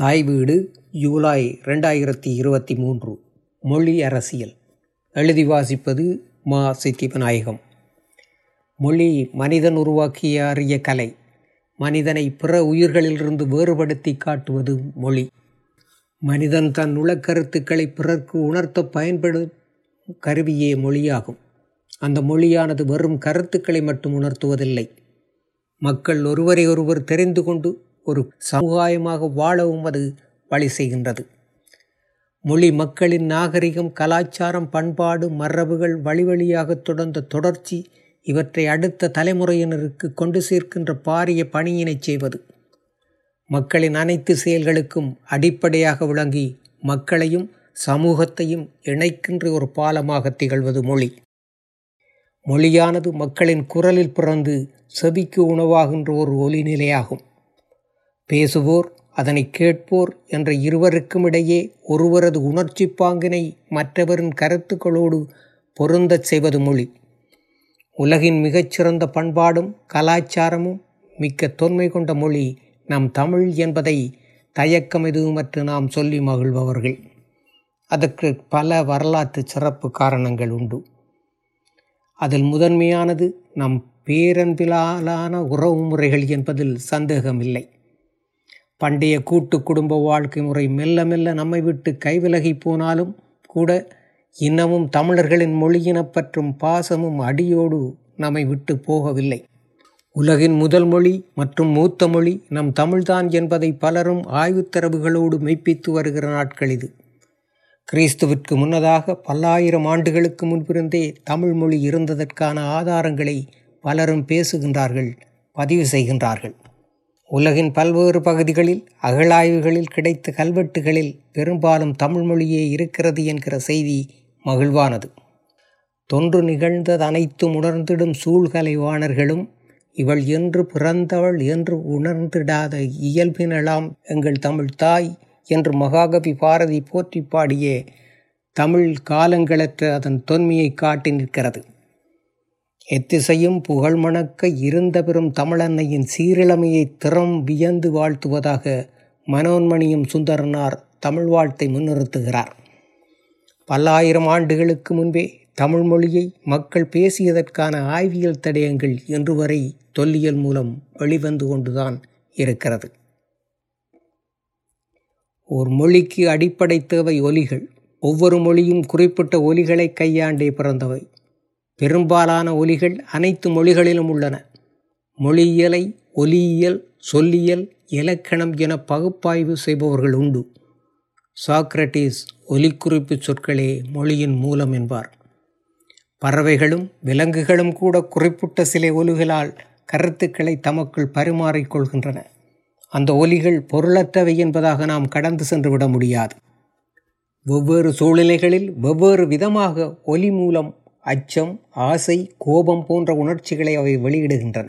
தாய் வீடு ஜூலை ரெண்டாயிரத்தி இருபத்தி மூன்று மொழி அரசியல். எழுதி வாசிப்பது மா. சித்திபநாயகம். மொழி மனிதன் உருவாக்கிய அரிய கலை. மனிதனை பிற உயிர்களிலிருந்து வேறுபடுத்தி காட்டுவது மொழி. மனிதன் தன் உளக்கருத்துக்களை பிறர்க்கு உணர்த்த பயன்படும் கருவியே மொழியாகும். அந்த மொழியானது வெறும் கருத்துக்களை மட்டும் உணர்த்துவதில்லை. மக்கள் ஒருவரை ஒருவர் தெரிந்து கொண்டு ஒரு சமுதாயமாக வாழவும் அது வழி செய்கின்றது. மொழி மக்களின் நாகரிகம் கலாச்சாரம் பண்பாடு மரபுகள் வழிவழியாக தொடர்ந்த தொடர்ச்சி இவற்றை அடுத்த தலைமுறையினருக்கு கொண்டு சேர்க்கின்ற பாரிய பணியினை செய்வது. மக்களின் அனைத்து செயல்களுக்கும் அடிப்படையாக விளங்கி மக்களையும் சமூகத்தையும் இணைக்கின்ற ஒரு பாலமாக திகழ்வது மொழி. மொழியானது மக்களின் குரலில் பிறந்து செவிக்கு உணவாகின்ற ஒரு ஒலிநிலையாகும். பேசுவோர் அதனை கேட்போர் என்ற இருவருக்கும் இடையே ஒருவரது உணர்ச்சி பாங்கினை மற்றவரின் கருத்துக்களோடு பொருந்தச் செய்வது மொழி. உலகின் மிகச்சிறந்த பண்பாடும் கலாச்சாரமும் மிக்க தொன்மை கொண்ட மொழி நம் தமிழ் என்பதை தயக்கம் எதுவுமற்று நாம் சொல்லி மகிழ்பவர்கள். அதற்கு பல வரலாற்று சிறப்பு காரணங்கள் உண்டு. அதில் முதன்மையானது நம் பேரன்பிலான உறவு முறைகள் என்பதில் சந்தேகமில்லை. பண்டைய கூட்டு குடும்ப வாழ்க்கை முறை மெல்ல மெல்ல நம்மை விட்டு கைவிலகி போனாலும் கூட இன்னமும் தமிழர்களின் மொழியினப்பற்றும் பாசமும் அடியோடு நம்மை விட்டு போகவில்லை. உலகின் முதல் மொழி மற்றும் மூத்த மொழி நம் தமிழ்தான் என்பதை பலரும் ஆய்வுத்தரவுகளோடு மெய்ப்பித்து வருகிற நாட்கள் இது. கிறிஸ்துவிற்கு முன்னதாக பல்லாயிரம் ஆண்டுகளுக்கு முன்பிருந்தே தமிழ் மொழி இருந்ததற்கான ஆதாரங்களை பலரும் பேசுகின்றார்கள் பதிவு செய்கின்றார்கள். உலகின் பல்வேறு பகுதிகளில் அகழாய்வுகளில் கிடைத்த கல்வெட்டுகளில் பெரும்பாலும் தமிழ் மொழியே இருக்கிறது என்கிற செய்தி மகிழ்வானது. தொன்று நிகழ்ந்தது அனைத்தும் உணர்ந்திடும் சூழ்கலைவாணர்களும் இவள் என்று பிறந்தவள் என்று உணர்ந்திடாத இயல்பினலாம் எங்கள் தமிழ் தாய் என்று மகாகவி பாரதி போற்றி பாடிய தமிழ் காலங்களற்ற அதன் தொன்மையை காட்டி நிற்கிறது. எத்திசையும் புகழ்மணக்க இருந்த பெறும் தமிழன்னையின் சீரிழமையை திறம் வியந்து வாழ்த்துவதாக மனோன்மணியும் சுந்தரனார் தமிழ் வாழ்த்தை முன்னிறுத்துகிறார். பல்லாயிரம் ஆண்டுகளுக்கு முன்பே தமிழ் மொழியை மக்கள் பேசியதற்கான ஆய்வியல் தடயங்கள் இன்று வரை தொல்லியல் மூலம் வெளிவந்து கொண்டுதான் இருக்கிறது. ஒரு மொழிக்கு அடிப்படை தேவை ஒலிகள் ஒவ்வொரு மொழியும் குறிப்பிட்ட ஒலிகளை கையாண்டே பிறந்தவை. பெரும்பாலான ஒலிகள் அனைத்து மொழிகளிலும் உள்ளன. மொழியியலை ஒலியியல் சொல்லியல் இலக்கணம் என பகுப்பாய்வு செய்பவர்கள் உண்டு. சாக்ரட்டிஸ் ஒலிக்குறிப்பு சொற்களே மொழியின் மூலம் என்பார். பறவைகளும் விலங்குகளும் கூட குறிப்பிட்ட சில ஒலிகளால் கருத்துக்களை தமக்குள் பரிமாறிக்கொள்கின்றன அந்த ஒலிகள் பொருளற்றவை என்பதாக நாம் கடந்து சென்று விட முடியாது. வெவ்வேறு சூழ்நிலைகளில் வெவ்வேறு விதமாக ஒலி மூலம் அச்சம் ஆசை கோபம் போன்ற உணர்ச்சிகளை அவை வெளியிடுகின்றன.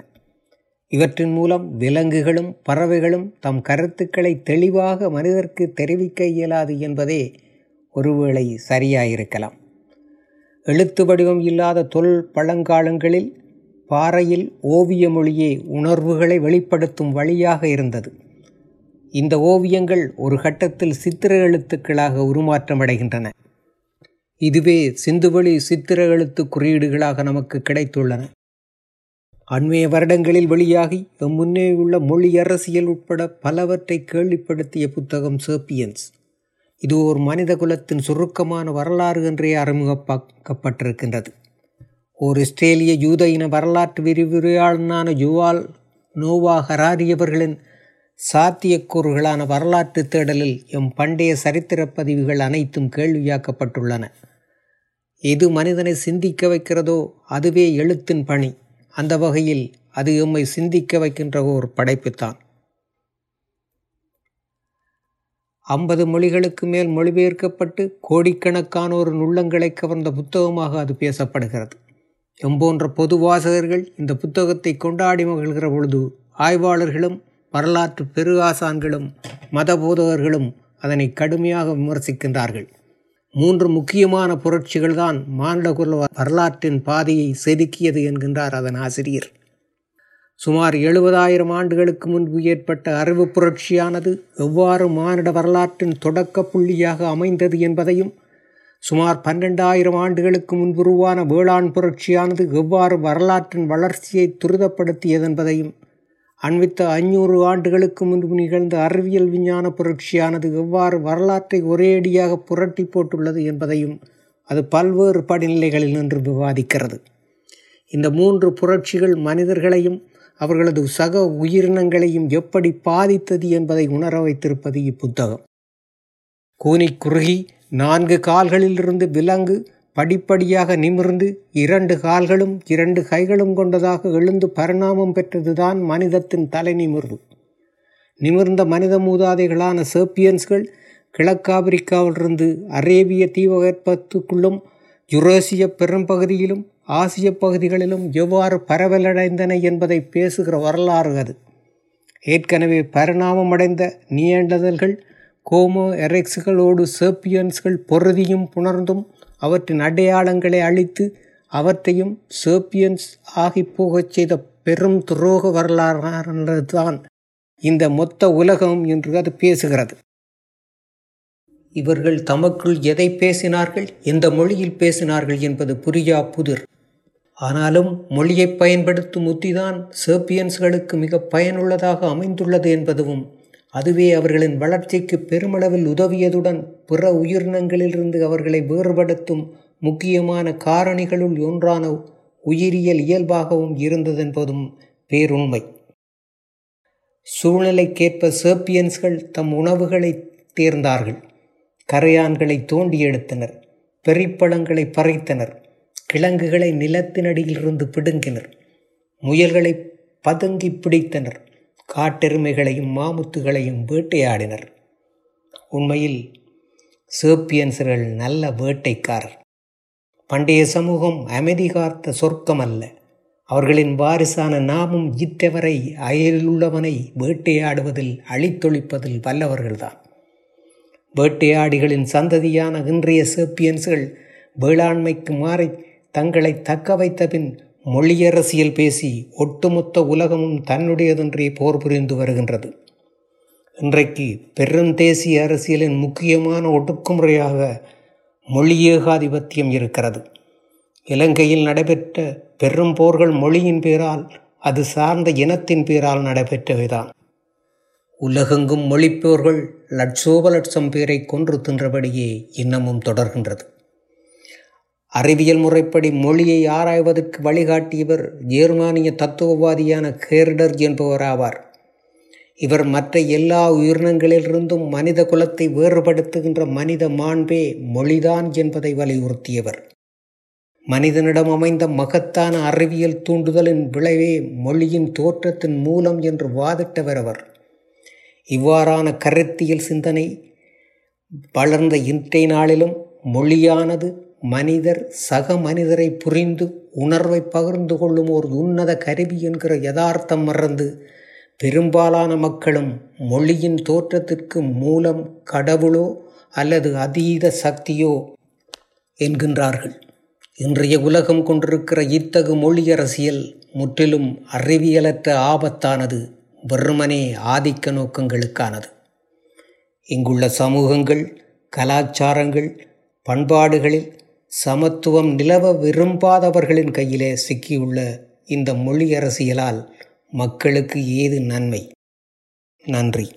இவற்றின் மூலம் விலங்குகளும் பறவைகளும் தம் கருத்துக்களை தெளிவாக மனிதர்க்கு தெரிவிக்க இயலாது என்பதே ஒருவேளை சரியாயிருக்கலாம். எழுத்து வடிவம் இல்லாத தொல் பழங்காலங்களில் பாறையில் ஓவிய மொழியே உணர்வுகளை வெளிப்படுத்தும் வழியாக இருந்தது. இந்த ஓவியங்கள் ஒரு கட்டத்தில் சித்திர எழுத்துக்களாக உருமாற்றமடைகின்றன. இதுவே சிந்துவெளி சித்திர எழுத்து குறியீடுகளாக நமக்கு கிடைத்துள்ளன. அண்மைய வருடங்களில் வெளியாகி முன்னே உள்ள மொழி அரசியல் உட்பட பலவற்றை கேள்விப்படுத்திய புத்தகம் சேப்பியன்ஸ் இது ஒரு மனித குலத்தின் சுருக்கமான வரலாறு என்றே அறிமுகப்பாக்கப்பட்டிருக்கின்றது ஓர் இஸ்ரேலிய யூத இன வரலாற்று விரிவுரையாளனான யுவால் நோவா ஹராரியவர்களின் சாத்தியக்கூறுகளான வரலாற்று தேடலில் எம் பண்டைய சரித்திர பதிவுகள் அனைத்தும் கேள்வியாக்கப்பட்டுள்ளன. எது மனிதனை சிந்திக்க வைக்கிறதோ அதுவே எழுத்தின் பணி. அந்த வகையில் அது எம்மை சிந்திக்க வைக்கின்ற ஒரு படைப்புத்தான். ஐம்பது மொழிகளுக்கு மேல் மொழிபெயர்க்கப்பட்டு கோடிக்கணக்கானோர் நுள்ளங்களை கவர்ந்த புத்தகமாக அது பேசப்படுகிறது. எம்போன்ற பொது வாசகர்கள் இந்த புத்தகத்தை கொண்டாடி மகிழ்கிற பொழுது ஆய்வாளர்களும் வரலாற்று பெரு ஆசான்களும் மத போதகர்களும் அதனை கடுமையாக விமர்சிக்கின்றார்கள். மூன்று முக்கியமான புரட்சிகள் தான் மானிடகுல வரலாற்றின் பாதையை செதுக்கியது என்கின்றார் அதன் ஆசிரியர். சுமார் எழுபதாயிரம் ஆண்டுகளுக்கு முன்பு ஏற்பட்ட அறிவு புரட்சியானது எவ்வாறு மானிட வரலாற்றின் தொடக்க புள்ளியாக அமைந்தது என்பதையும் சுமார் பன்னெண்டாயிரம் ஆண்டுகளுக்கு முன்பு உருவான வேளாண் புரட்சியானது எவ்வாறு வரலாற்றின் வளர்ச்சியை துரிதப்படுத்தியது என்பதையும் அண்மித்த ஐநூறு ஆண்டுகளுக்கு முன்பு நிகழ்ந்த அறிவியல் விஞ்ஞான புரட்சியானது எவ்வாறு வரலாற்றை ஒரேடியாக புரட்டி போட்டுள்ளது என்பதையும் அது பல்வேறு படிநிலைகளில் நின்று விவாதிக்கிறது. இந்த மூன்று புரட்சிகள் மனிதர்களையும் அவர்களது சக உயிரினங்களையும் எப்படி பாதித்தது என்பதை உணர வைத்திருப்பது இப்புத்தகம். கூனி குறுகி நான்கு கால்களிலிருந்து விலங்கு படிப்படியாக நிமிர்ந்து இரண்டு கால்களும் இரண்டு கைகளும் கொண்டதாக எழுந்து பரிணாமம் பெற்றதுதான் மனிதத்தின் தலை நிமிர்வு நிமிர்ந்த மனித மூதாதைகளான சேப்பியன்ஸ்கள் கிழக்காப்பிரிக்காவிலிருந்து அரேபிய தீவகற்பத்துக்குள்ளும் யுரேசிய பெரும்பகுதியிலும் ஆசிய பகுதிகளிலும் எவ்வாறு பரவலடைந்தன என்பதை பேசுகிற வரலாறு அது. ஏற்கனவே பரிணாமமடைந்த நியண்டதல்கள் கோமோ எரெக்ஸுகளோடு சேப்பியன்ஸ்கள் பொருதியும் புணர்ந்தும் அவற்றின் அடையாளங்களை அழித்து அவற்றையும் சேப்பியன்ஸ் ஆகி போகச் செய்த பெரும் துரோக வரலாறுதான் இந்த மொத்த உலகம் என்று அது பேசுகிறது. இவர்கள் தமக்குள் எதை பேசினார்கள்? எந்த மொழியில் பேசினார்கள் என்பது புரியா புதிர். ஆனாலும் மொழியை பயன்படுத்தும் உத்திதான் சேப்பியன்ஸ்களுக்கு மிக பயனுள்ளதாக அமைந்துள்ளது என்பதும் அதுவே அவர்களின் வளர்ச்சிக்கு பெருமளவில் உதவியதுடன் பிற உயிரினங்களிலிருந்து அவர்களை வேறுபடுத்தும் முக்கியமான காரணிகளுள் ஒன்றான உயிரியல் இயல்பாகவும் இருந்ததென்பதும் பேருண்மை. சூழ்நிலைக்கேற்ப சேப்பியன்ஸ்கள் தம் உணவுகளை தேர்ந்தார்கள். கரையான்களை தோண்டி எடுத்தனர். பெரிப்பழங்களை பறைத்தனர். கிழங்குகளை நிலத்தினடியிலிருந்து பிடுங்கினர். முயல்களை பதுங்கி பிடித்தனர். காட்டெருமைகளையும் மாமுத்துகளையும் வேட்டையாடினர். உண்மையில் சேப்பியன்சர்கள் நல்ல வேட்டைக்காரர். பண்டைய சமூகம் அமைதி காத்த சொர்க்கம் அல்ல அவர்களின் வாரிசான நாமும் இத்தவரை அயலுள்ளவனை வேட்டையாடுவதில் அழித்தொழிப்பதில் வல்லவர்கள்தான். வேட்டையாடிகளின் சந்ததியான இன்றைய சேப்பியன்ஸ்கள் வேளாண்மைக்கு மாறி தங்களை தக்க வைத்த பின் மொழியரசியல் பேசி ஒட்டுமொத்த உலகமும் தன்னுடையதென்றே போர் புரிந்து வருகின்றது. இன்றைக்கு பெரும் தேசிய அரசியலின் முக்கியமான ஒடுக்குமுறையாக மொழி ஏகாதிபத்தியம் இருக்கிறது. இலங்கையில் நடைபெற்ற பெரும் போர்கள் மொழியின் பேரால் அது சார்ந்த இனத்தின் பேரால் நடைபெற்றவைதான். உலகெங்கும் மொழிப்போர்கள் லட்சோப லட்சம் பேரை கொன்று தின்றபடியே இன்னமும் தொடர்கின்றது. அறிவியல் முறைப்படி மொழியை ஆராய்வதற்கு வழிகாட்டியவர் ஜெர்மானிய தத்துவவாதியான கேர்டர் என்பவர் ஆவார் இவர் மற்ற எல்லா உயிரினங்களிலிருந்தும் மனித குலத்தை வேறுபடுத்துகின்ற மனித மாண்பே மொழிதான் என்பதை வலியுறுத்தியவர். மனிதனிடம் அமைந்த மகத்தான அறிவியல் தூண்டுதலின் விளைவே மொழியின் தோற்றத்தின் மூலம் என்று வாதிட்டவர் அவர். இவ்வாறான கருத்தியல் சிந்தனை வளர்ந்த இன்றைய நாளிலும் மொழியானது மனிதர் சக மனிதரை புரிந்து உணர்வை பகிர்ந்து கொள்ளும் ஒரு உன்னத கருவி என்கிற யதார்த்தம் மறந்து பெரும்பாலான மக்களும் மொழியின் தோற்றத்திற்கு மூலம் கடவுளோ அல்லது அதீத சக்தியோ என்கின்றார்கள். இன்றைய உலகம் கொண்டிருக்கிற இத்தகு மொழி அரசியல் முற்றிலும் அறிவியலற்ற ஆபத்தானது வெறுமனே ஆதிக்க நோக்கங்களுக்கானது. இங்குள்ள சமூகங்கள் கலாச்சாரங்கள் பண்பாடுகளில் சமத்துவம் நிலவ விரும்பாதவர்களின் கையிலே சிக்கியுள்ள இந்த மொழி அரசியலால் மக்களுக்கு ஏது நன்மை? நன்றி.